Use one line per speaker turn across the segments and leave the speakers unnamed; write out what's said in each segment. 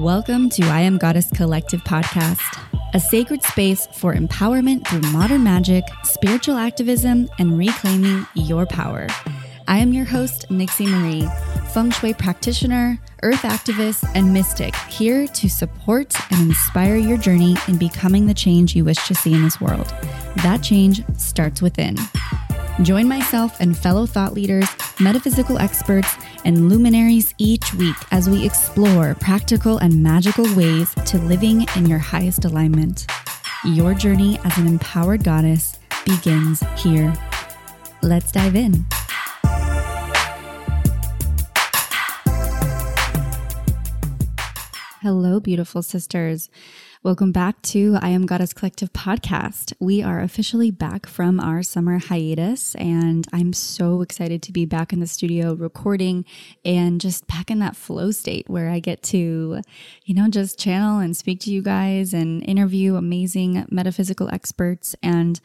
Welcome to I Am Goddess Collective podcast, a sacred space for empowerment through modern magic, spiritual activism, and reclaiming your power. I am your host, Nixie Marie, feng shui practitioner, earth activist, and mystic, here to support and inspire your journey in becoming the change you wish to see in this world. That change starts within. Join myself and fellow thought leaders, metaphysical experts, and luminaries each week as we explore practical and magical ways to living in your highest alignment. Your journey as an empowered goddess begins here. Let's dive in. Hello, beautiful sisters. Welcome back to I Am Goddess Collective podcast. We are officially back from our summer hiatus, and I'm so excited to be back in the studio recording and just back in that flow state where I get to, you know, just channel and speak to you guys and interview amazing metaphysical experts and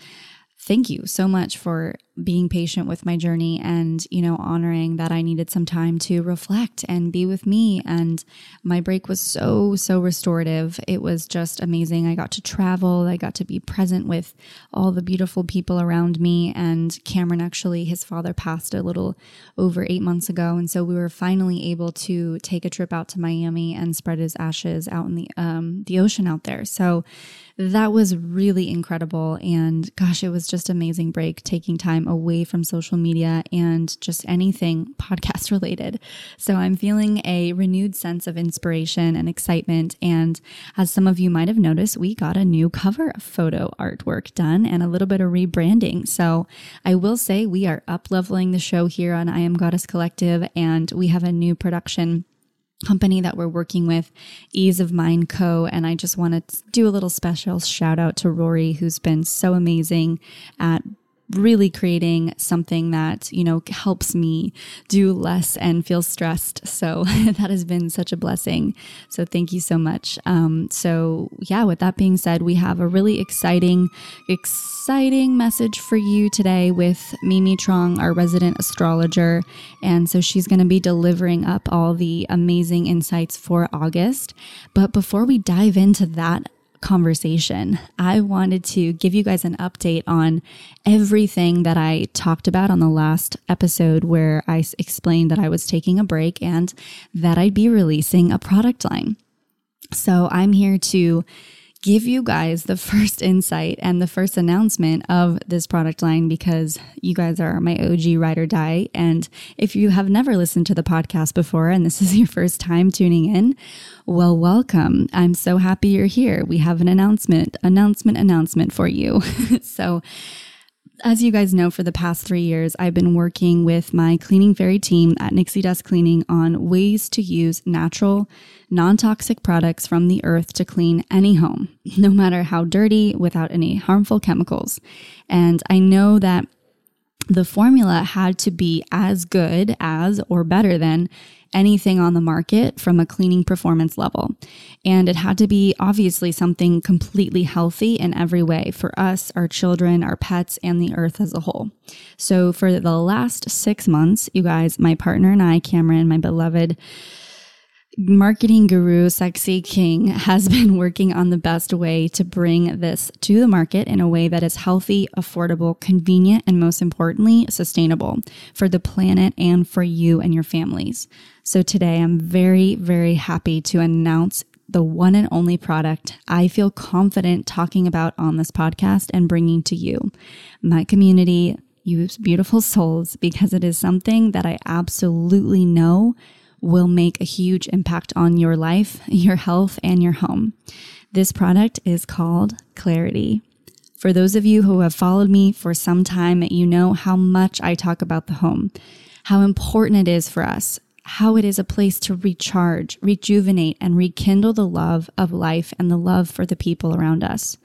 thank you so much for being patient with my journey and, you know, honoring that I needed some time to reflect and be with me. And my break was so, so restorative. It was just amazing. I got to travel, I got to be present with all the beautiful people around me. And Cameron actually, his father passed a little over eight months ago. And so we were finally able to take a trip out to Miami and spread his ashes out in the, um, the ocean out there. So that was really incredible. And gosh, it was just amazing break taking time time away from social media and just anything podcast related. So I'm feeling a renewed sense of inspiration and excitement. And as some of you might have noticed, we got a new cover photo artwork done and a little bit of rebranding. So I will say we are up leveling the show here on I Am Goddess Collective, and we have a new production company that we're working with, Ease of Mind Co. And I just want to do a little special shout out to Rory, who's been so amazing at really creating something that, you know, helps me do less and feel stressed. So that has been such a blessing. So thank you so much. Um, so, yeah, with that being said, we have a really exciting, exciting message for you today with Mimi Trong, our resident astrologer. And so she's going to be delivering up all the amazing insights for August. But before we dive into that, conversation, I wanted to give you guys an update on everything that I talked about on the last episode where I explained that I was taking a break and that I'd be releasing a product line. So I'm here to give you guys the first insight and the first announcement of this product line because you guys are my OG ride or die. And if you have never listened to the podcast before and this is your first time tuning in, well, welcome. I'm so happy you're here. We have an announcement, announcement, announcement for you. so, as you guys know, for the past three years, I've been working with my cleaning fairy team at Nixie Dust Cleaning on ways to use natural, non toxic products from the earth to clean any home, no matter how dirty, without any harmful chemicals. And I know that the formula had to be as good as or better than anything on the market from a cleaning performance level. And it had to be obviously something completely healthy in every way for us, our children, our pets, and the earth as a whole. So for the last six months, you guys, my partner and I, Cameron, my beloved, marketing guru Sexy King has been working on the best way to bring this to the market in a way that is healthy, affordable, convenient, and most importantly, sustainable for the planet and for you and your families. So today I'm very, very happy to announce the one and only product I feel confident talking about on this podcast and bringing to you, my community, you beautiful souls, because it is something that I absolutely know will make a huge impact on your life, your health, and your home. This product is called Clarity. For those of you who have followed me for some time, you know how much I talk about the home, how important it is for us, how it is a place to recharge, rejuvenate, and rekindle the love of life and the love for the people around us.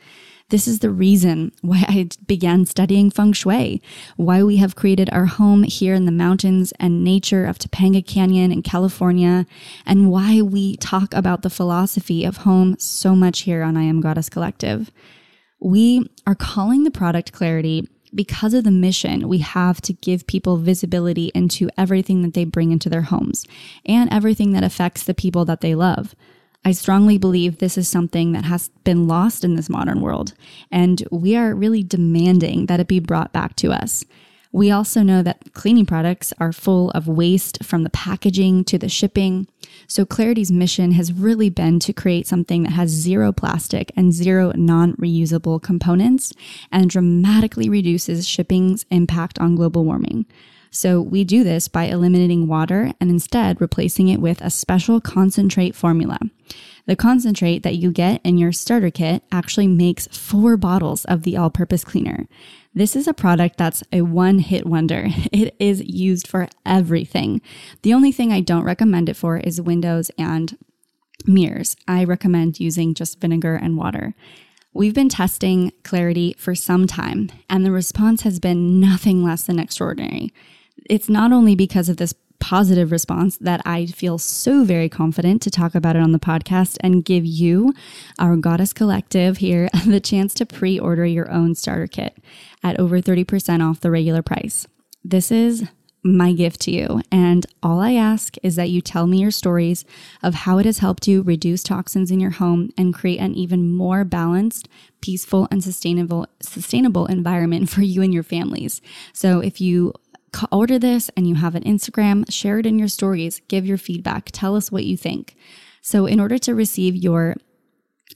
This is the reason why I began studying feng shui, why we have created our home here in the mountains and nature of Topanga Canyon in California, and why we talk about the philosophy of home so much here on I Am Goddess Collective. We are calling the product clarity because of the mission we have to give people visibility into everything that they bring into their homes and everything that affects the people that they love I strongly believe this is something that has been lost in this modern world, and we are really demanding that it be brought back to us. We also know that cleaning products are full of waste from the packaging to the shipping. So, Clarity's mission has really been to create something that has zero plastic and zero non reusable components and dramatically reduces shipping's impact on global warming. So, we do this by eliminating water and instead replacing it with a special concentrate formula. The concentrate that you get in your starter kit actually makes four bottles of the all purpose cleaner. This is a product that's a one hit wonder. It is used for everything. The only thing I don't recommend it for is windows and mirrors. I recommend using just vinegar and water. We've been testing Clarity for some time, and the response has been nothing less than extraordinary. It's not only because of this positive response that I feel so very confident to talk about it on the podcast and give you, our Goddess Collective here, the chance to pre order your own starter kit at over 30% off the regular price. This is my gift to you. And all I ask is that you tell me your stories of how it has helped you reduce toxins in your home and create an even more balanced, peaceful, and sustainable sustainable environment for you and your families. So if you order this and you have an Instagram, share it in your stories, give your feedback, tell us what you think. So, in order to receive your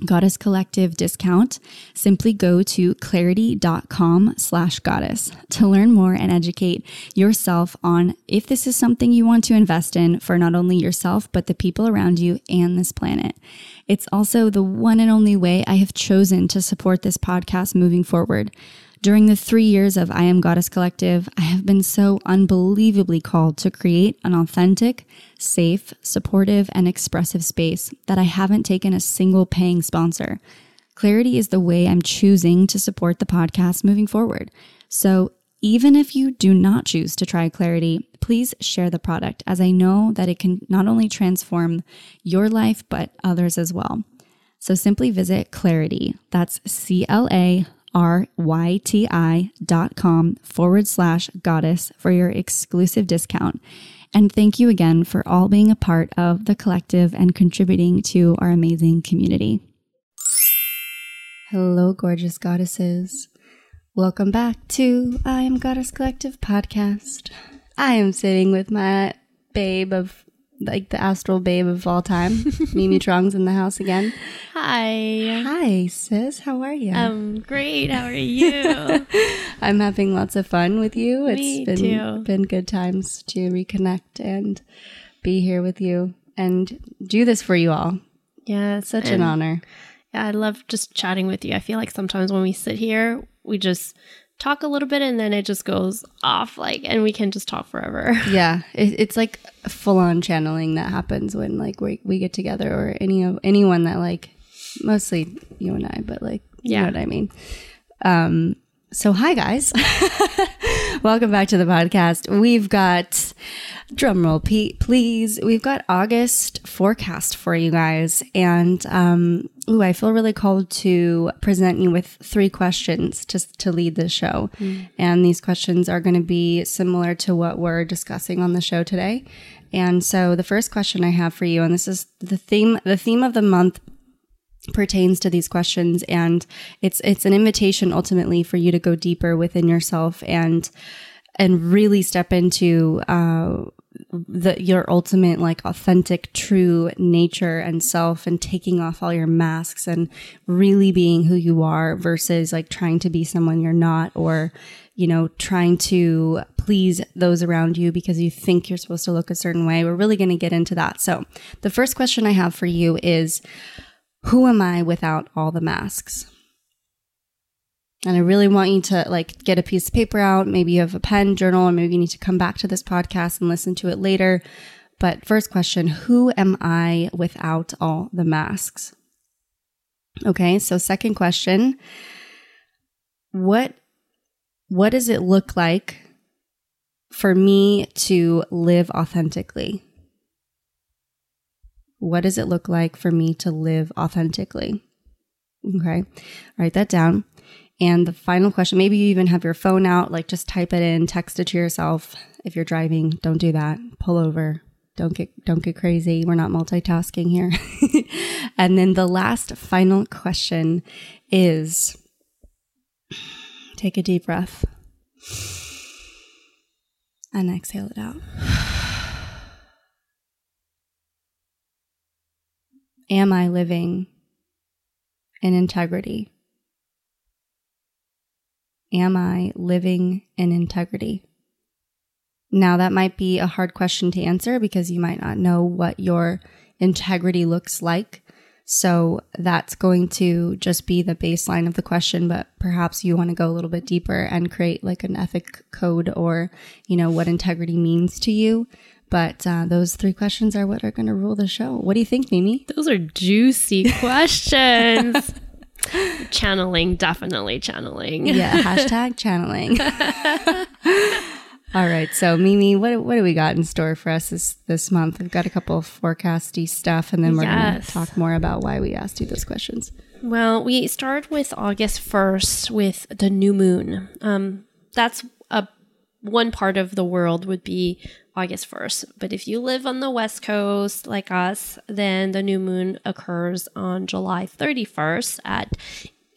Goddess Collective discount, simply go to clarity.com slash goddess to learn more and educate yourself on if this is something you want to invest in for not only yourself, but the people around you and this planet. It's also the one and only way I have chosen to support this podcast moving forward. During the three years of I Am Goddess Collective, I have been so unbelievably called to create an authentic, safe, supportive, and expressive space that I haven't taken a single paying sponsor. Clarity is the way I'm choosing to support the podcast moving forward. So even if you do not choose to try Clarity, please share the product as I know that it can not only transform your life, but others as well. So simply visit Clarity. That's C L A R-Y-T-I dot com forward slash goddess for your exclusive discount. And thank you again for all being a part of the collective and contributing to our amazing community. Hello, gorgeous goddesses. Welcome back to I Am Goddess Collective podcast. I am sitting with my babe of like the astral babe of all time. Mimi Trong's in the house again.
Hi.
Hi, sis. How are you?
I'm great. How are you?
I'm having lots of fun with you. It's
Me
been
too.
been good times to reconnect and be here with you and do this for you all.
yeah,
such an honor.
Yeah, I love just chatting with you. I feel like sometimes when we sit here, we just talk a little bit and then it just goes off like and we can just talk forever.
Yeah, it, it's like full on channeling that happens when like we we get together or any of anyone that like mostly you and I, but like you know
Yeah.
what I mean. Um, so hi guys, welcome back to the podcast. We've got drumroll, Pete, please. We've got August forecast for you guys, and um, ooh, I feel really called to present you with three questions to to lead the show, and these questions are going to be similar to what we're discussing on the show today. And so, the first question I have for you, and this is the theme, the theme of the month pertains to these questions and it's it's an invitation ultimately for you to go deeper within yourself and and really step into uh the your ultimate like authentic true nature and self and taking off all your masks and really being who you are versus like trying to be someone you're not or you know trying to please those around you because you think you're supposed to look a certain way. We're really going to get into that. So the first question i have for you is who am I without all the masks? And I really want you to like get a piece of paper out. Maybe you have a pen, journal, or maybe you need to come back to this podcast and listen to it later. But first question Who am I without all the masks? Okay, so second question What what does it look like for me to live authentically? What does it look like for me to live authentically? Okay, write that down. And the final question maybe you even have your phone out, like just type it in, text it to yourself. If you're driving, don't do that. Pull over, Don't get don't get crazy. We're not multitasking here. and then the last final question is take a deep breath and exhale it out. Am I living in integrity? Am I living in integrity? Now, that might be a hard question to answer because you might not know what your integrity looks like. So that's going to just be the baseline of the question, but perhaps you want to go a little bit deeper and create like an ethic code or, you know, what integrity means to you. But uh, those three questions are what are going to rule the show. What do you think, Mimi?
Those are juicy questions. channeling, definitely channeling.
Yeah, hashtag channeling. All right, so Mimi, what what do we got in store for us this this month? We've got a couple of forecasty stuff, and then we're yes. going to talk more about why we asked you those questions.
Well, we start with August first with the new moon. Um, that's one part of the world would be August 1st. But if you live on the West Coast like us, then the new moon occurs on July 31st at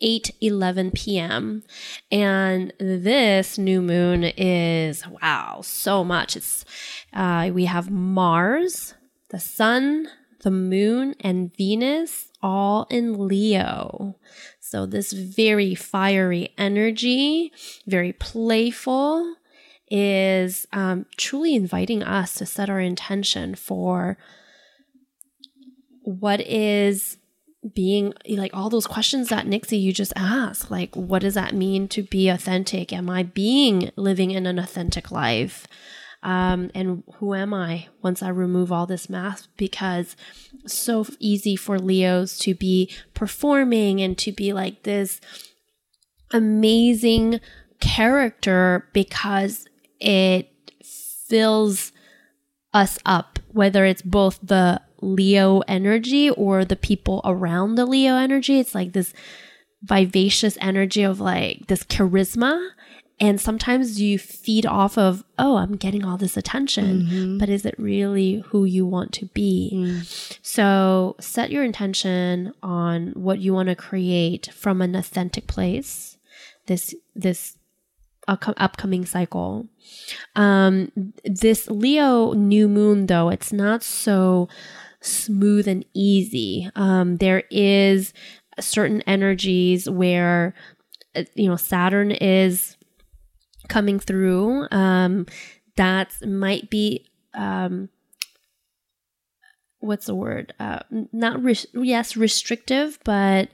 8 11 p.m. And this new moon is wow, so much. It's uh, we have Mars, the sun, the moon, and Venus all in Leo. So this very fiery energy, very playful, is um, truly inviting us to set our intention for what is being like all those questions that Nixie you just asked like what does that mean to be authentic? Am I being living in an authentic life? Um, and who am I once I remove all this mask? Because so easy for Leos to be performing and to be like this amazing character because it fills us up, whether it's both the Leo energy or the people around the Leo energy. It's like this vivacious energy of like this charisma. And sometimes you feed off of, oh, I'm getting all this attention, mm-hmm. but is it really who you want to be? Mm. So set your intention on what you want to create from an authentic place. This, this upcoming cycle. Um, this Leo new moon, though, it's not so smooth and easy. Um, there is certain energies where, uh, you know, Saturn is coming through. Um, that might be, um, what's the word? Uh, not, res- yes, restrictive, but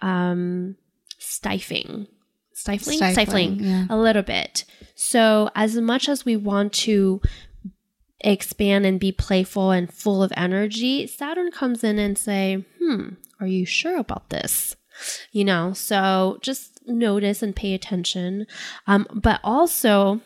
um, stifling stifling, stifling, stifling yeah. a little bit. So, as much as we want to expand and be playful and full of energy, Saturn comes in and say, "Hmm, are you sure about this?" You know, so just notice and pay attention. Um, but also,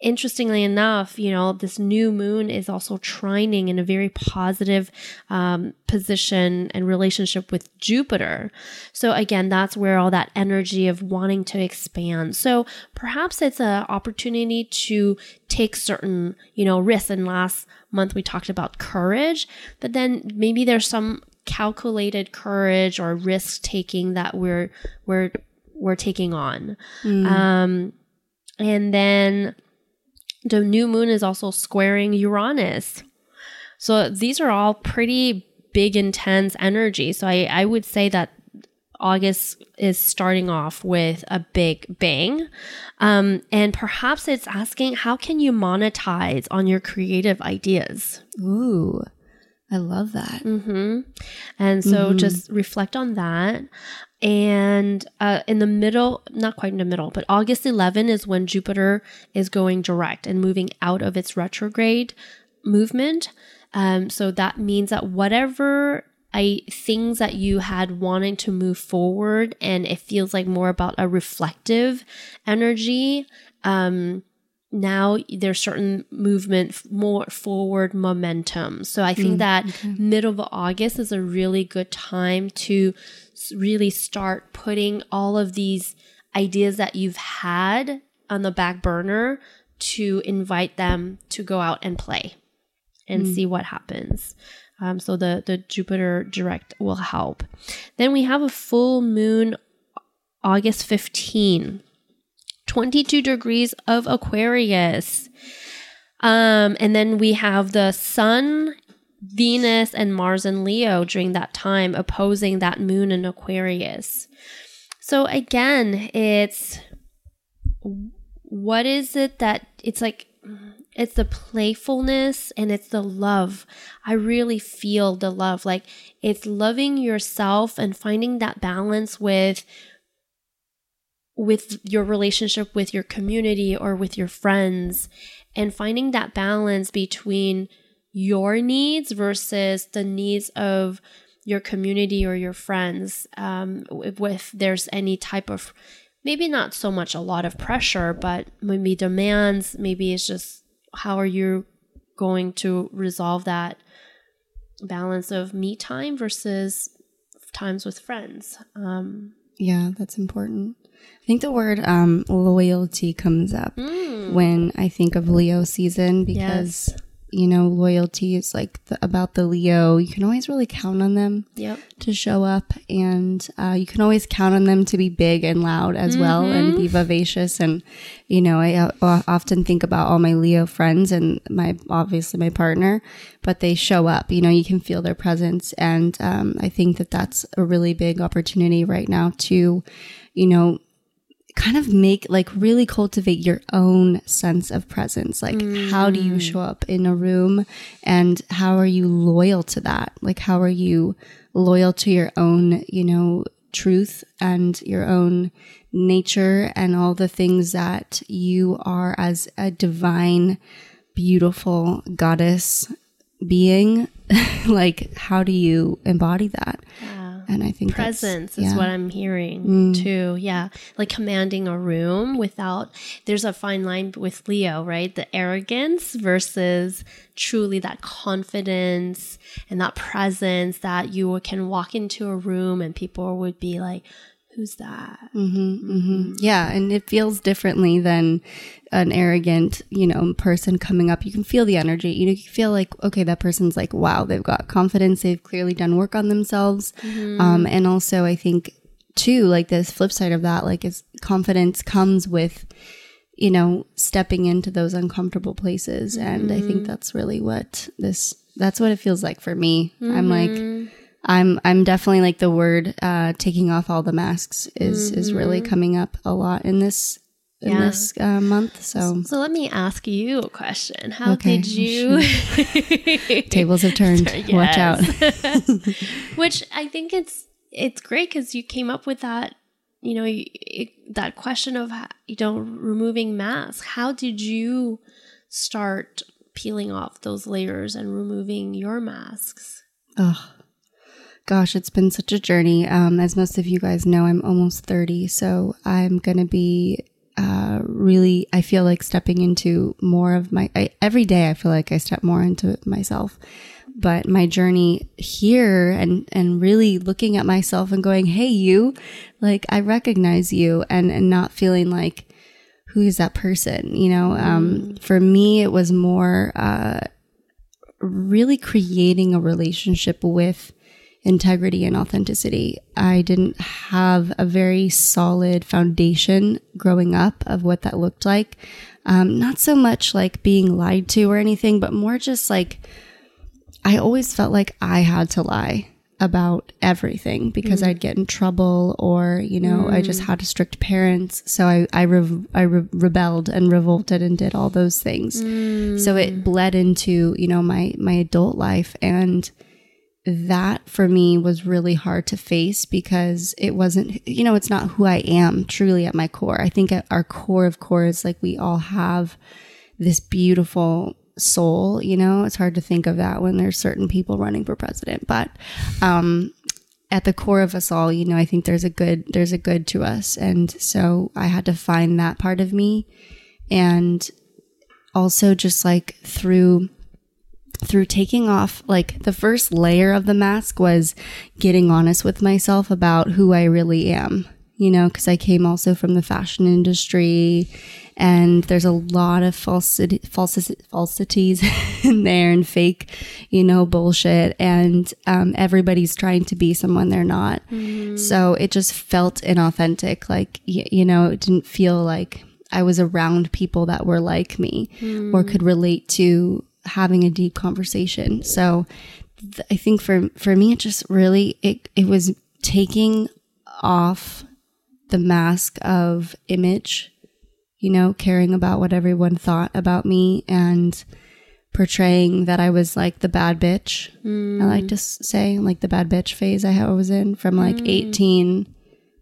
interestingly enough, you know, this new moon is also trining in a very positive um, position and relationship with Jupiter. So again, that's where all that energy of wanting to expand. So perhaps it's an opportunity to take certain, you know, risks. And last month we talked about courage, but then maybe there's some calculated courage or risk taking that we're we're we're taking on. Mm. Um, and then the new moon is also squaring Uranus. So these are all pretty big, intense energy. So I, I would say that August is starting off with a big bang. Um, and perhaps it's asking, how can you monetize on your creative ideas?
Ooh. I love that.
Mm-hmm. And so mm-hmm. just reflect on that. And uh, in the middle, not quite in the middle, but August 11 is when Jupiter is going direct and moving out of its retrograde movement. Um, so that means that whatever I things that you had wanting to move forward, and it feels like more about a reflective energy. Um, now there's certain movement more forward momentum so i think mm, that okay. middle of august is a really good time to really start putting all of these ideas that you've had on the back burner to invite them to go out and play and mm. see what happens. Um, so the the Jupiter direct will help. Then we have a full moon August 15. 22 degrees of Aquarius. Um, and then we have the Sun, Venus, and Mars and Leo during that time opposing that moon in Aquarius. So again, it's what is it that it's like it's the playfulness and it's the love. I really feel the love. Like it's loving yourself and finding that balance with with your relationship with your community or with your friends and finding that balance between your needs versus the needs of your community or your friends um, if, if there's any type of maybe not so much a lot of pressure but maybe demands maybe it's just how are you going to resolve that balance of me time versus times with friends? Um,
yeah that's important. I think the word um, loyalty comes up mm. when I think of Leo season because yes you know, loyalty is like the, about the Leo. You can always really count on them
yep.
to show up, and uh, you can always count on them to be big and loud as mm-hmm. well and be vivacious. And you know, I uh, often think about all my Leo friends and my obviously my partner, but they show up. You know, you can feel their presence, and um, I think that that's a really big opportunity right now to, you know, kind of make like really cultivate your own sense of presence. Like, mm. how do you show up in a room and how are you loyal to that? Like, how are you loyal to your own, you know, truth and your own nature and all the things that you are as a divine, beautiful goddess being? like, how do you embody that? Yeah and I think
presence is what I'm hearing mm. too. Yeah, like commanding a room without. There's a fine line with Leo, right? The arrogance versus truly that confidence and that presence that you can walk into a room and people would be like, who's that?
Mm-hmm, mm-hmm. Yeah, and it feels differently than an arrogant, you know, person coming up. You can feel the energy. You know, you feel like, okay, that person's like, wow, they've got confidence. They've clearly done work on themselves. Mm-hmm. Um, and also, I think too, like this flip side of that, like, is confidence comes with you know stepping into those uncomfortable places and i think mm-hmm. that's really what this that's what it feels like for me i'm like mm-hmm. I'm I'm definitely like the word uh, taking off all the masks is mm-hmm. is really mm-hmm. coming up a lot in this in yeah. this uh, month. So
so let me ask you a question. How okay. did you?
Tables have turned. Watch out.
Which I think it's it's great because you came up with that. You know it, that question of you know removing masks. How did you start peeling off those layers and removing your masks?
Oh, Gosh, it's been such a journey. Um, as most of you guys know, I'm almost 30, so I'm going to be uh, really, I feel like stepping into more of my, I, every day I feel like I step more into myself. But my journey here and, and really looking at myself and going, hey, you, like, I recognize you and, and not feeling like, who is that person? You know, um, mm. for me, it was more, uh, really creating a relationship with integrity and authenticity. I didn't have a very solid foundation growing up of what that looked like. Um, not so much like being lied to or anything, but more just like I always felt like I had to lie about everything because mm. I'd get in trouble or, you know, mm. I just mm. had strict parents. So I, I, re- I re- rebelled and revolted and did all those things. Mm. So it mm. bled into, you know, my, my adult life. And that for me was really hard to face because it wasn't, you know, it's not who I am truly at my core. I think at our core of core is like we all have this beautiful soul, you know, it's hard to think of that when there's certain people running for president, but, um, at the core of us all, you know, I think there's a good, there's a good to us. And so I had to find that part of me and also just like through through taking off like the first layer of the mask was getting honest with myself about who I really am you know, because I came also from the fashion industry and there's a lot of falsity, falsities in there and fake, you know, bullshit. And um, everybody's trying to be someone they're not. Mm. So it just felt inauthentic. Like, y- you know, it didn't feel like I was around people that were like me mm. or could relate to having a deep conversation. So th- I think for, for me, it just really, it, it was taking off the mask of image, you know, caring about what everyone thought about me and portraying that I was like the bad bitch. Mm. I like to say, like the bad bitch phase I was in from like mm. 18,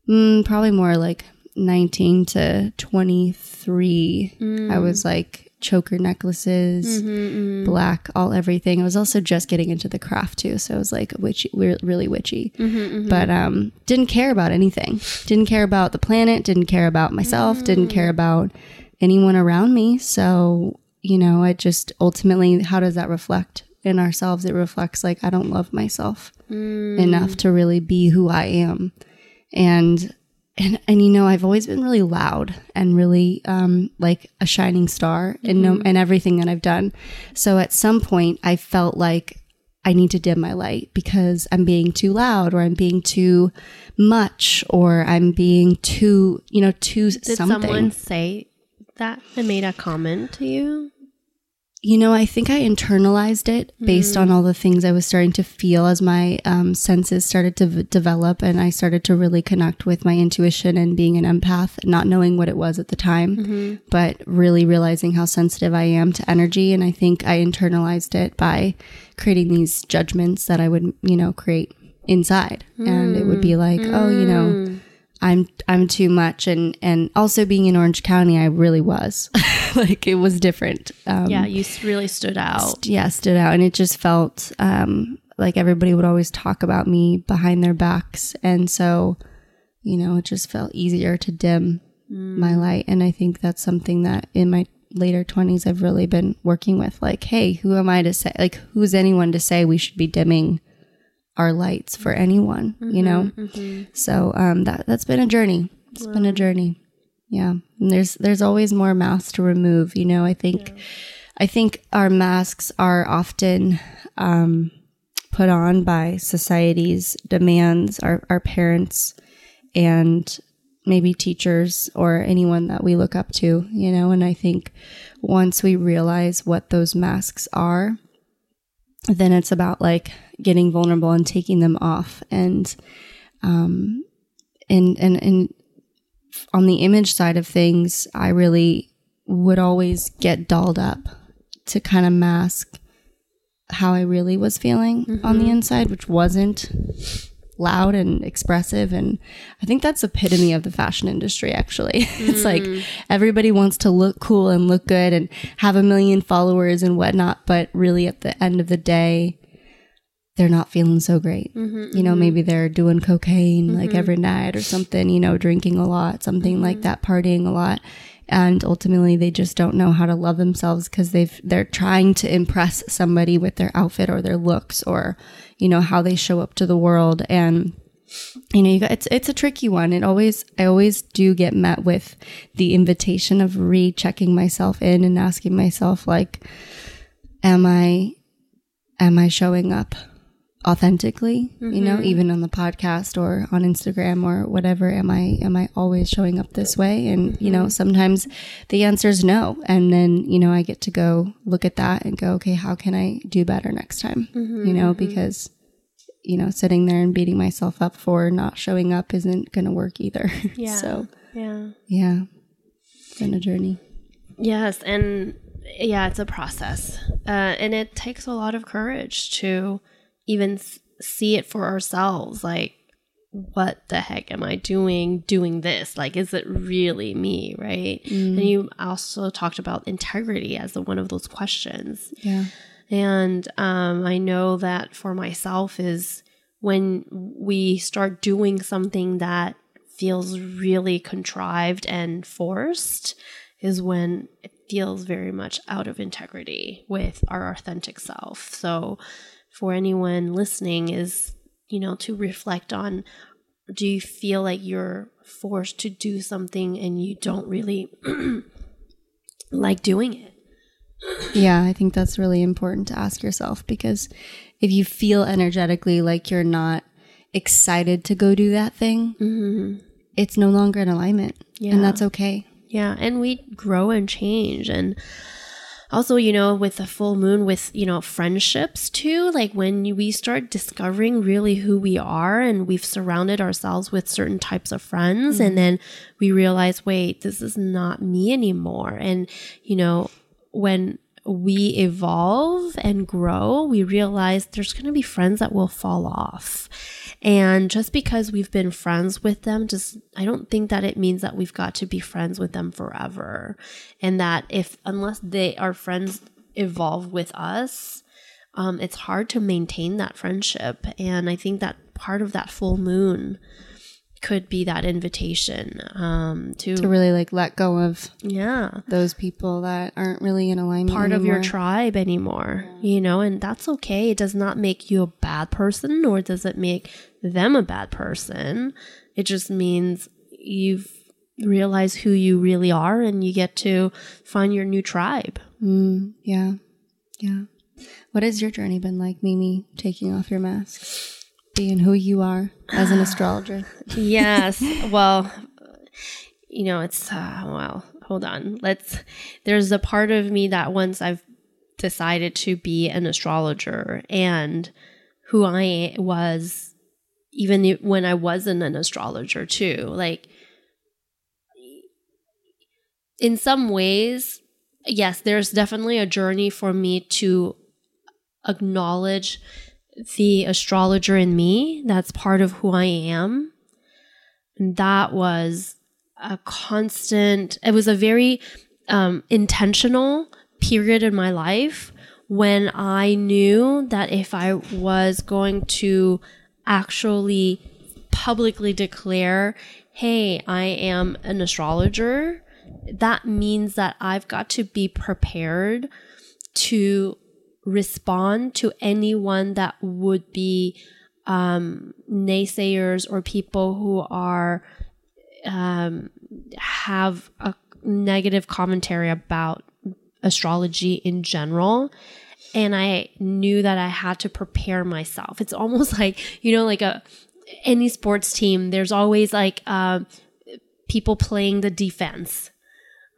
mm, probably more like 19 to 23. I mm. was like choker necklaces, mm-hmm, mm-hmm. black, all everything. I was also just getting into the craft too, so it was like witchy, really witchy. Mm-hmm, mm-hmm, but um, didn't care about anything. Didn't care about the planet. Didn't care about myself. Didn't care mm. about anyone around me. So you know, I just ultimately, how does that reflect in ourselves? It reflects like I don't love myself mm. enough to really be who I am, and and and you know I've always been really loud and really um, like a shining star mm-hmm. in no, in everything that I've done. So at some point I felt like I need to dim my light because I'm being too loud or I'm being too much or I'm being too you know too
Did
something.
someone say that and made a comment to you?
You know, I think I internalized it based mm. on all the things I was starting to feel as my um, senses started to v- develop and I started to really connect with my intuition and being an empath, not knowing what it was at the time, mm-hmm. but really realizing how sensitive I am to energy. And I think I internalized it by creating these judgments that I would, you know, create inside. Mm. And it would be like, mm. oh, you know, mm. I'm I'm too much. And and also being in Orange County I really was. Like it was different.
Um, yeah you really stood out. st-
yeah stood out. And it just felt um, like everybody would always talk about me behind their backs. And so you know it just felt easier to dim mm. my light. And I think that's something that in my later 20s I've really been working with like hey who am I to say like who's anyone to say we should be dimming our lights for anyone, mm-hmm, you know? Mm-hmm. So um, that, that's been a journey. It's wow. been a journey. Yeah. And there's, there's always more masks to remove, you know? I think, yeah. I think our masks are often, um, put on by society's demands, our, our parents and maybe teachers or anyone that we look up to, you know? And I think once we realize what those masks are, then it's about like getting vulnerable and taking them off and um and and and on the image side of things i really would always get dolled up to kind of mask how i really was feeling mm-hmm. on the mm-hmm. inside which wasn't loud and expressive and i think that's epitome of the fashion industry actually mm. it's like mm. everybody wants to look cool and look good and have a million followers and whatnot but really at the end of the day they're not feeling so great mm-hmm, you know mm-hmm. maybe they're doing cocaine mm-hmm. like every night or something you know drinking a lot something like mm-hmm. that partying a lot and ultimately they just don't know how to love themselves because they've they're trying to impress somebody with their outfit or their looks or you know how they show up to the world. And you know you got, it's it's a tricky one. It always i always do get met with the invitation of rechecking myself in and asking myself like am i am i showing up authentically mm-hmm. you know mm-hmm. even on the podcast or on instagram or whatever am i am i always showing up this way and mm-hmm. you know mm-hmm. sometimes the answer is no and then you know i get to go look at that and go okay how can i do better next time mm-hmm. you know mm-hmm. because you know sitting there and beating myself up for not showing up isn't going to work either yeah so
yeah
yeah it's been a journey
yes and yeah it's a process uh, and it takes a lot of courage to even see it for ourselves like what the heck am i doing doing this? Like is it really me right? Mm. and you also talked about integrity as the one of those questions.
Yeah.
And um, i know that for myself is when we start doing something that feels really contrived and forced is when it feels very much out of integrity with our authentic self. So for anyone listening is, you know, to reflect on do you feel like you're forced to do something and you don't really like doing it?
Yeah, I think that's really important to ask yourself because if you feel energetically like you're not excited to go do that thing, mm-hmm. it's no longer in alignment. Yeah. And that's okay.
Yeah. And we grow and change. And also, you know, with the full moon, with, you know, friendships too, like when we start discovering really who we are and we've surrounded ourselves with certain types of friends, mm-hmm. and then we realize, wait, this is not me anymore. And, you know, when we evolve and grow, we realize there's going to be friends that will fall off. And just because we've been friends with them, just I don't think that it means that we've got to be friends with them forever. And that if unless they our friends evolve with us, um, it's hard to maintain that friendship. And I think that part of that full moon could be that invitation um, to
to really like let go of
yeah.
those people that aren't really in alignment
part anymore. of your tribe anymore yeah. you know and that's okay. It does not make you a bad person nor does it make them a bad person. It just means you've realized who you really are and you get to find your new tribe.
Mm, yeah. Yeah. What has your journey been like mimi taking off your mask being who you are as an astrologer.
yes. Well, you know, it's, uh, well, hold on. Let's, there's a part of me that once I've decided to be an astrologer and who I was, even when I wasn't an astrologer, too. Like, in some ways, yes, there's definitely a journey for me to acknowledge the astrologer in me. That's part of who I am. And that was a constant, it was a very um, intentional period in my life when I knew that if I was going to actually publicly declare, hey, I am an astrologer, that means that I've got to be prepared to respond to anyone that would be um, naysayers or people who are um, have a negative commentary about astrology in general. And i knew that i had to prepare myself. It's almost like you know like a any sports team there's always like uh, people playing the defense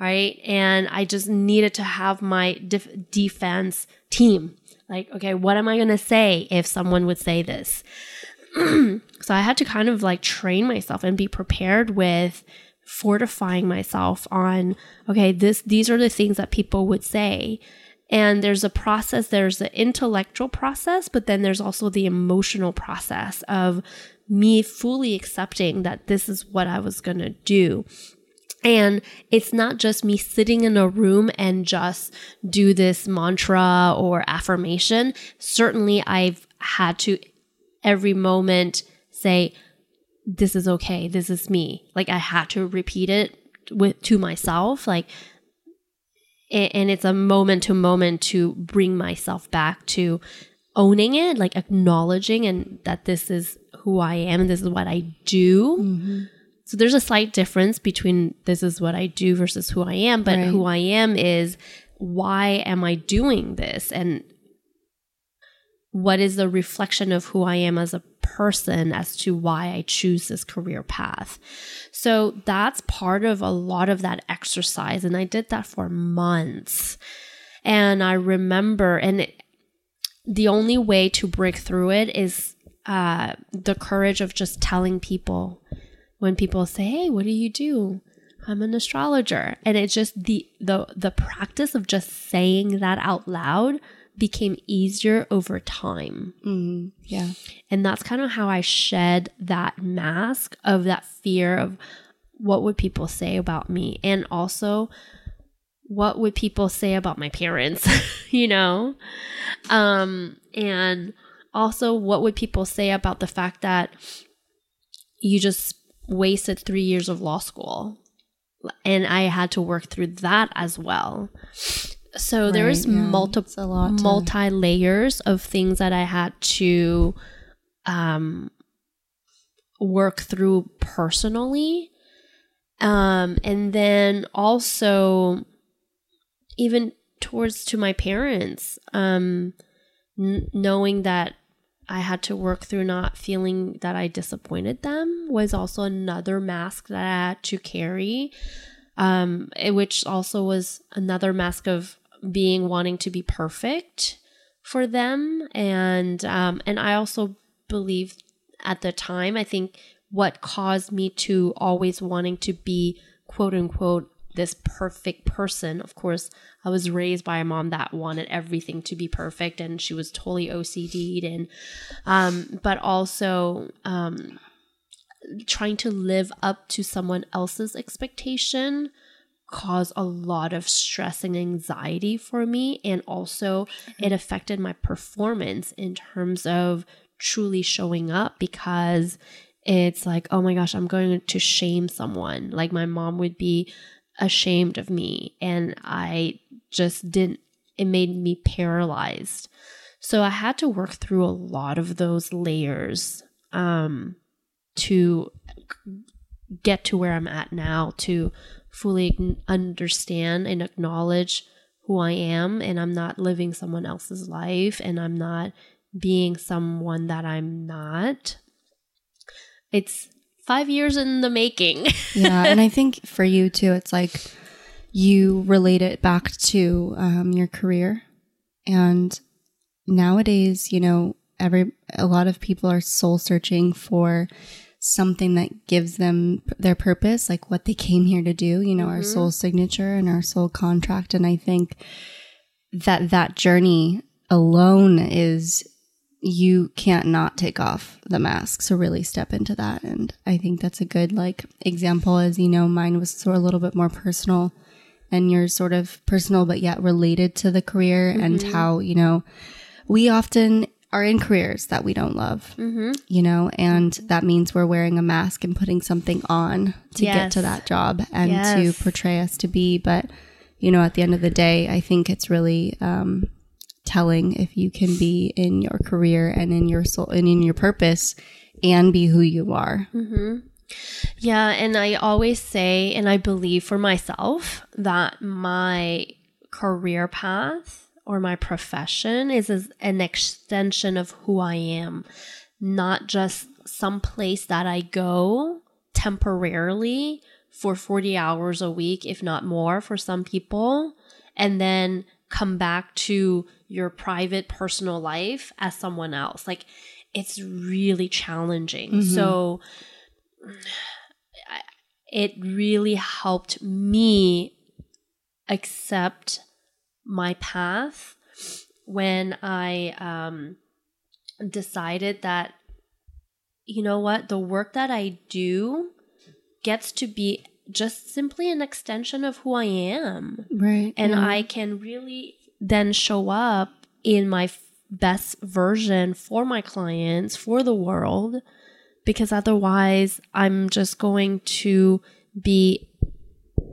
right and i just needed to have my def- defense team. Like, okay, what am I going to say if someone would say this? so I had to kind of like train myself and be prepared with fortifying myself on okay this these are the things that people would say and there's a process there's the intellectual process but then there's also the emotional process of me fully accepting that this is what I was going to do and it's not just me sitting in a room and just do this mantra or affirmation. Certainly, I've had to every moment say, this is okay. This is me. Like I had to repeat it with to myself. Like, and it's a moment to moment to bring myself back to owning it, like acknowledging and that this is who I am and this is what I do. Mm-hmm so there's a slight difference between this is what I do versus who I am, but right. who I am is why am I doing this? And what is the reflection of who I am as a person as to why I choose this career path. So that's part of a lot of that exercise. And I did that for months. And I remember, and it, the only way to break through it is uh, the courage of just telling people when people say, "Hey, what do you do?" I'm an astrologer. And it's just the the the practice of just saying that out loud became easier over time.
Mm, yeah.
And that's kind of how I shed that mask of that fear of what would people say about me and also what would people say about my parents, you know? Um and also what would people say about the fact that you just wasted three years of law school. And I had to work through that as well. So right, there's yeah. multiple multi layers of things that I had to um work through personally. Um, and then also, even towards to my parents, um, n- knowing that I had to work through not feeling that I disappointed them was also another mask that I had to carry, um, which also was another mask of being wanting to be perfect for them, and um, and I also believe at the time I think what caused me to always wanting to be quote unquote this perfect person. Of course, I was raised by a mom that wanted everything to be perfect and she was totally OCD'd and um but also um trying to live up to someone else's expectation caused a lot of stress and anxiety for me and also it affected my performance in terms of truly showing up because it's like oh my gosh i'm going to shame someone like my mom would be ashamed of me and I just didn't it made me paralyzed. So I had to work through a lot of those layers um to get to where I'm at now to fully understand and acknowledge who I am and I'm not living someone else's life and I'm not being someone that I'm not. It's five years in the making.
yeah. And I think for you too, it's like you relate it back to um, your career. And nowadays, you know, every, a lot of people are soul searching for something that gives them their purpose, like what they came here to do, you know, mm-hmm. our soul signature and our soul contract. And I think that that journey alone is you can't not take off the mask. So really step into that. And I think that's a good like example as you know, mine was sort of a little bit more personal and yours sort of personal, but yet related to the career mm-hmm. and how, you know, we often are in careers that we don't love, mm-hmm. you know, and that means we're wearing a mask and putting something on to yes. get to that job and yes. to portray us to be. But, you know, at the end of the day, I think it's really, um, telling if you can be in your career and in your soul and in your purpose and be who you are.
Mm-hmm. Yeah, and I always say, and I believe for myself that my career path or my profession is an extension of who I am, not just some place that I go temporarily for 40 hours a week, if not more, for some people, and then come back to your private personal life as someone else. Like it's really challenging. Mm-hmm. So it really helped me accept my path when I um, decided that, you know what, the work that I do gets to be just simply an extension of who I am.
Right.
And yeah. I can really then show up in my best version for my clients, for the world, because otherwise I'm just going to be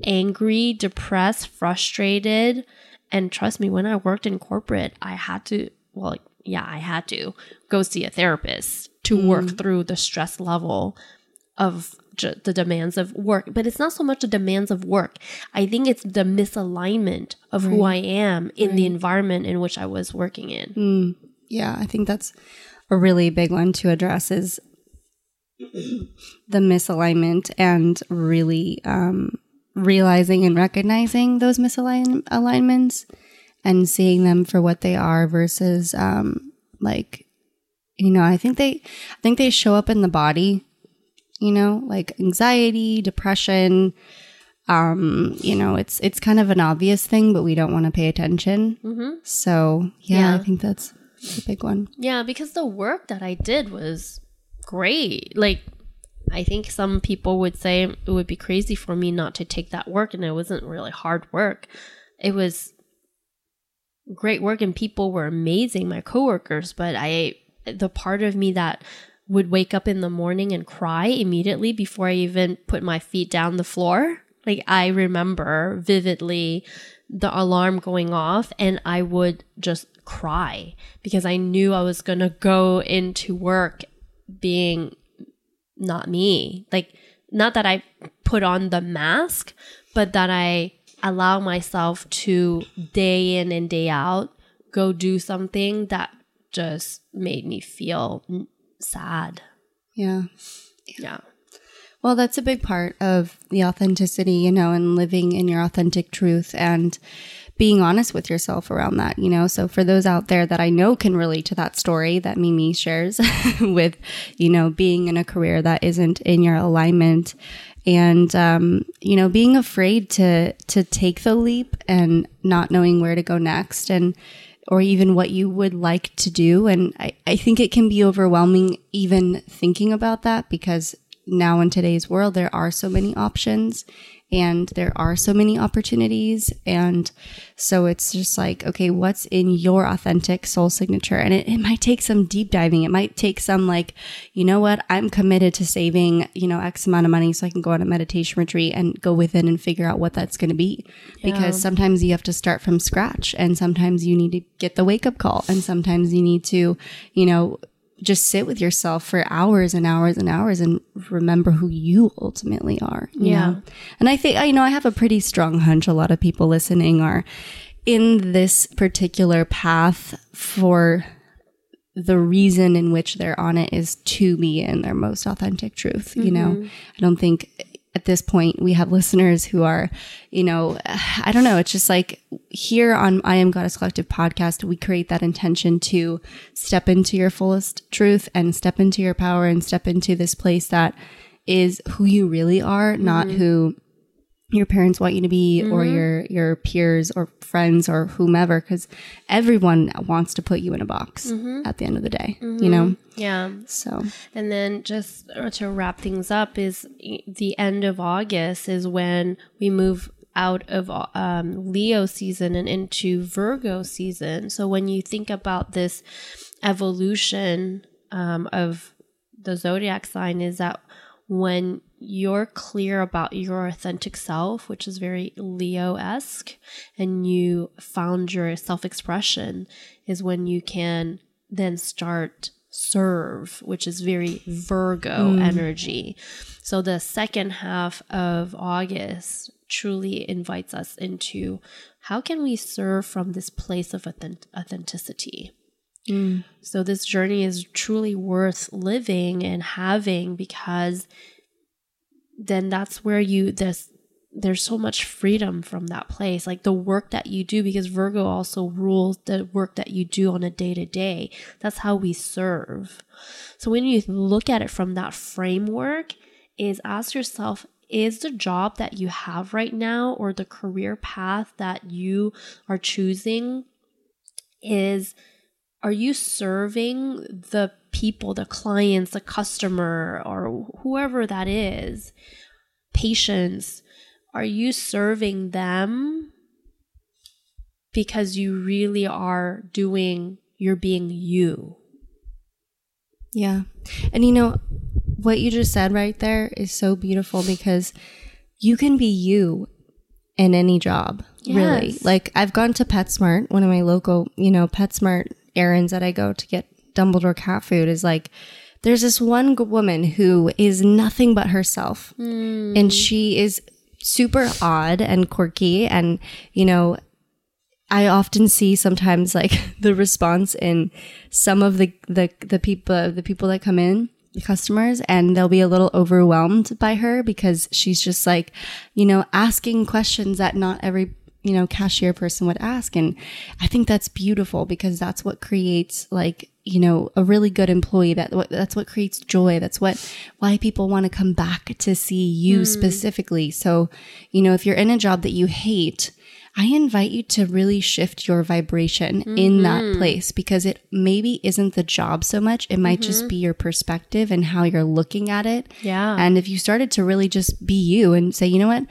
angry, depressed, frustrated. And trust me, when I worked in corporate, I had to, well, yeah, I had to go see a therapist to mm. work through the stress level of the demands of work, but it's not so much the demands of work. I think it's the misalignment of right. who I am in right. the environment in which I was working in.
Mm. Yeah, I think that's a really big one to address is the misalignment and really um, realizing and recognizing those misalignments and seeing them for what they are versus um, like you know i think they i think they show up in the body you know, like anxiety, depression. Um, you know, it's it's kind of an obvious thing, but we don't want to pay attention. Mm-hmm. So yeah, yeah, I think that's a big one.
Yeah, because the work that I did was great. Like, I think some people would say it would be crazy for me not to take that work, and it wasn't really hard work. It was great work, and people were amazing, my coworkers. But I, the part of me that would wake up in the morning and cry immediately before I even put my feet down the floor. Like I remember vividly the alarm going off and I would just cry because I knew I was going to go into work being not me. Like, not that I put on the mask, but that I allow myself to day in and day out go do something that just made me feel sad.
Yeah.
Yeah.
Well, that's a big part of the authenticity, you know, and living in your authentic truth and being honest with yourself around that, you know. So for those out there that I know can relate to that story that Mimi shares with, you know, being in a career that isn't in your alignment and um, you know, being afraid to to take the leap and not knowing where to go next and or even what you would like to do. And I, I think it can be overwhelming even thinking about that because now in today's world, there are so many options and there are so many opportunities. And so it's just like, okay, what's in your authentic soul signature? And it, it might take some deep diving. It might take some like, you know what? I'm committed to saving, you know, X amount of money so I can go on a meditation retreat and go within and figure out what that's going to be. Yeah. Because sometimes you have to start from scratch and sometimes you need to get the wake up call and sometimes you need to, you know, just sit with yourself for hours and hours and hours and remember who you ultimately are. You
yeah.
Know? And I think, you know, I have a pretty strong hunch a lot of people listening are in this particular path for the reason in which they're on it is to be in their most authentic truth. Mm-hmm. You know, mm-hmm. I don't think at this point we have listeners who are, you know, I don't know. It's just like here on I Am Goddess Collective podcast, we create that intention to step into your fullest truth and step into your power and step into this place that is who you really are, not mm-hmm. who your parents want you to be mm-hmm. or your your peers or friends or whomever because everyone wants to put you in a box mm-hmm. at the end of the day mm-hmm. you know
yeah
so
and then just to wrap things up is the end of august is when we move out of um, leo season and into virgo season so when you think about this evolution um, of the zodiac sign is that when you're clear about your authentic self, which is very Leo esque, and you found your self expression, is when you can then start serve, which is very Virgo mm. energy. So the second half of August truly invites us into how can we serve from this place of authentic- authenticity? Mm. So this journey is truly worth living and having because then that's where you this there's so much freedom from that place like the work that you do because virgo also rules the work that you do on a day to day that's how we serve. So when you look at it from that framework is ask yourself is the job that you have right now or the career path that you are choosing is are you serving the people, the clients, the customer, or whoever that is, patients? Are you serving them because you really are doing, you're being you?
Yeah. And you know, what you just said right there is so beautiful because you can be you in any job, yes. really. Like I've gone to PetSmart, one of my local, you know, PetSmart errands that I go to get Dumbledore cat food is like there's this one woman who is nothing but herself mm. and she is super odd and quirky and you know I often see sometimes like the response in some of the the the people the people that come in the customers and they'll be a little overwhelmed by her because she's just like you know asking questions that not every you know, cashier person would ask. And I think that's beautiful because that's what creates like, you know, a really good employee. That that's what creates joy. That's what why people want to come back to see you mm. specifically. So, you know, if you're in a job that you hate, I invite you to really shift your vibration mm-hmm. in that mm-hmm. place because it maybe isn't the job so much. It might mm-hmm. just be your perspective and how you're looking at it.
Yeah.
And if you started to really just be you and say, you know what,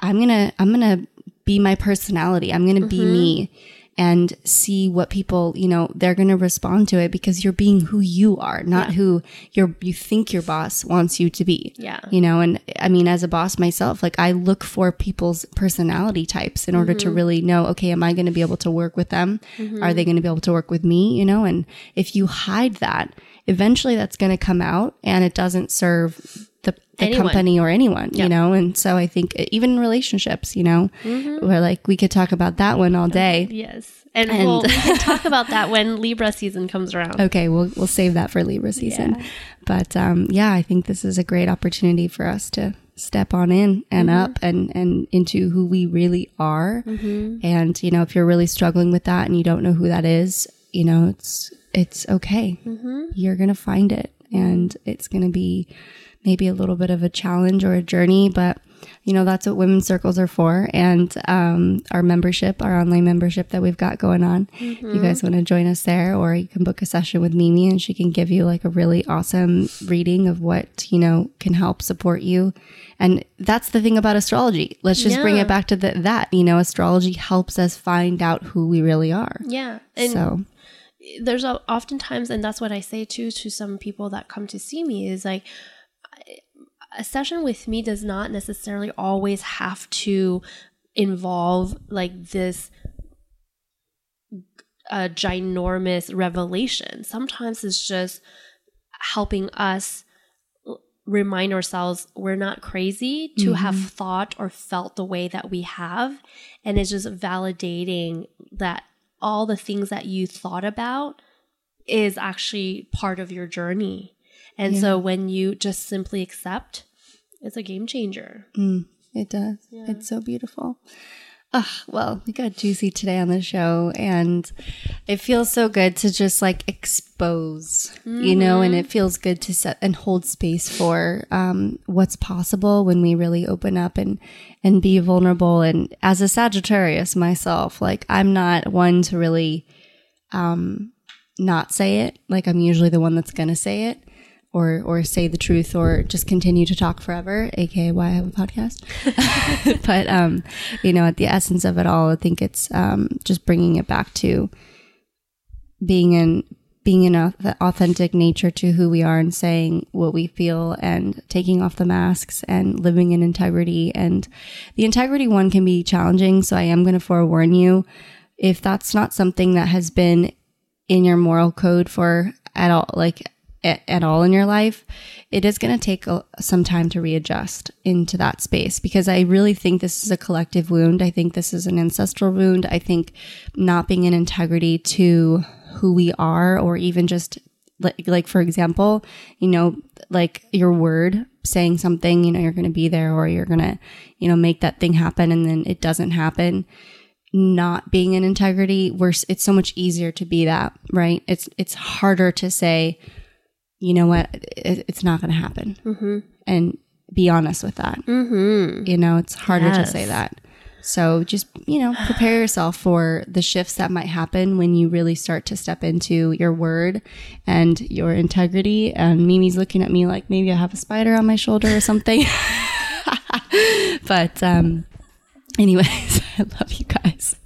I'm going to, I'm going to be my personality. I'm going to mm-hmm. be me. and see what people, you know, they're going to respond to it because you're being who you are, not yeah. who your you think your boss wants you to be.
Yeah.
You know, and I mean as a boss myself, like I look for people's personality types in order mm-hmm. to really know, okay, am I going to be able to work with them? Mm-hmm. Are they going to be able to work with me, you know? And if you hide that, eventually that's going to come out and it doesn't serve the, the company or anyone, you know? And so I think even relationships, you know, mm-hmm. where like we could talk about that one all day.
Yes. And, and we'll, we can talk about that when Libra season comes around.
Okay, we'll we'll save that for Libra season. Yeah. But um, yeah, I think this is a great opportunity for us to step on in and mm-hmm. up and and into who we really are. Mm-hmm. And you know, if you're really struggling with that and you don't know who that is, you know, it's it's okay. Mm-hmm. You're gonna find it, and it's gonna be maybe a little bit of a challenge or a journey, but you know, that's what women's circles are for. And um, our membership, our online membership that we've got going on, mm-hmm. you guys want to join us there, or you can book a session with Mimi and she can give you like a really awesome reading of what, you know, can help support you. And that's the thing about astrology. Let's just yeah. bring it back to the, that, you know, astrology helps us find out who we really are.
Yeah. And so there's oftentimes, and that's what I say too to some people that come to see me is like, a session with me does not necessarily always have to involve like this a ginormous revelation. Sometimes it's just helping us remind ourselves we're not crazy to mm-hmm. have thought or felt the way that we have. And it's just validating that all the things that you thought about is actually part of your journey. And yeah. so when you just simply accept, it's a game changer.
Mm, it does. Yeah. It's so beautiful. Oh, well, we got Juicy today on the show, and it feels so good to just like expose, mm-hmm. you know, and it feels good to set and hold space for um, what's possible when we really open up and and be vulnerable. And as a Sagittarius myself, like I'm not one to really um, not say it. Like I'm usually the one that's gonna say it or or say the truth or just continue to talk forever, aka why I have a podcast. but um, you know, at the essence of it all, I think it's um, just bringing it back to being in being in a, authentic nature to who we are and saying what we feel and taking off the masks and living in integrity. And the integrity one can be challenging. So I am going to forewarn you if that's not something that has been in your moral code for at all, like at, all in your life, it is going to take a, some time to readjust into that space because I really think this is a collective wound. I think this is an ancestral wound. I think not being in integrity to who we are, or even just like, like for example, you know, like your word saying something, you know, you're going to be there or you're going to, you know, make that thing happen and then it doesn't happen not being in integrity we're it's so much easier to be that right it's it's harder to say you know what, it, it's not going to happen. Mm-hmm. And be honest with that. Mm-hmm. You know, it's harder yes. to say that. So just, you know, prepare yourself for the shifts that might happen when you really start to step into your word and your integrity. And Mimi's looking at me like maybe I have a spider on my shoulder or something. but um, anyways, I love you guys.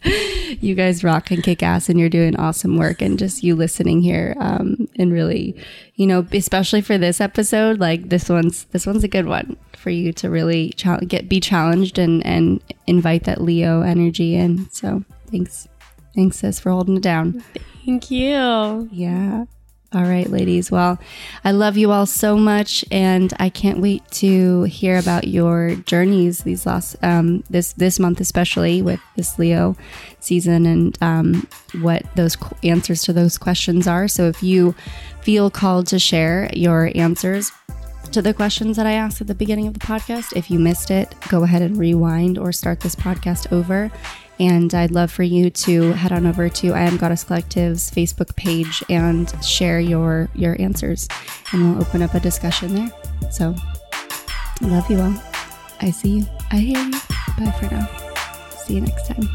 You guys rock and kick ass, and you're doing awesome work. And just you listening here, um, and really, you know, especially for this episode, like this one's this one's a good one for you to really ch- get be challenged and and invite that Leo energy in. So thanks, thanks sis for holding it down.
Thank you.
Yeah. All right, ladies. Well, I love you all so much, and I can't wait to hear about your journeys these last um, this this month, especially with this Leo season, and um, what those answers to those questions are. So, if you feel called to share your answers to the questions that I asked at the beginning of the podcast, if you missed it, go ahead and rewind or start this podcast over and I'd love for you to head on over to I Am Goddess Collective's Facebook page and share your your answers, and we'll open up a discussion there. So, love you all. I see you. I hear you. Bye for now. See you next time.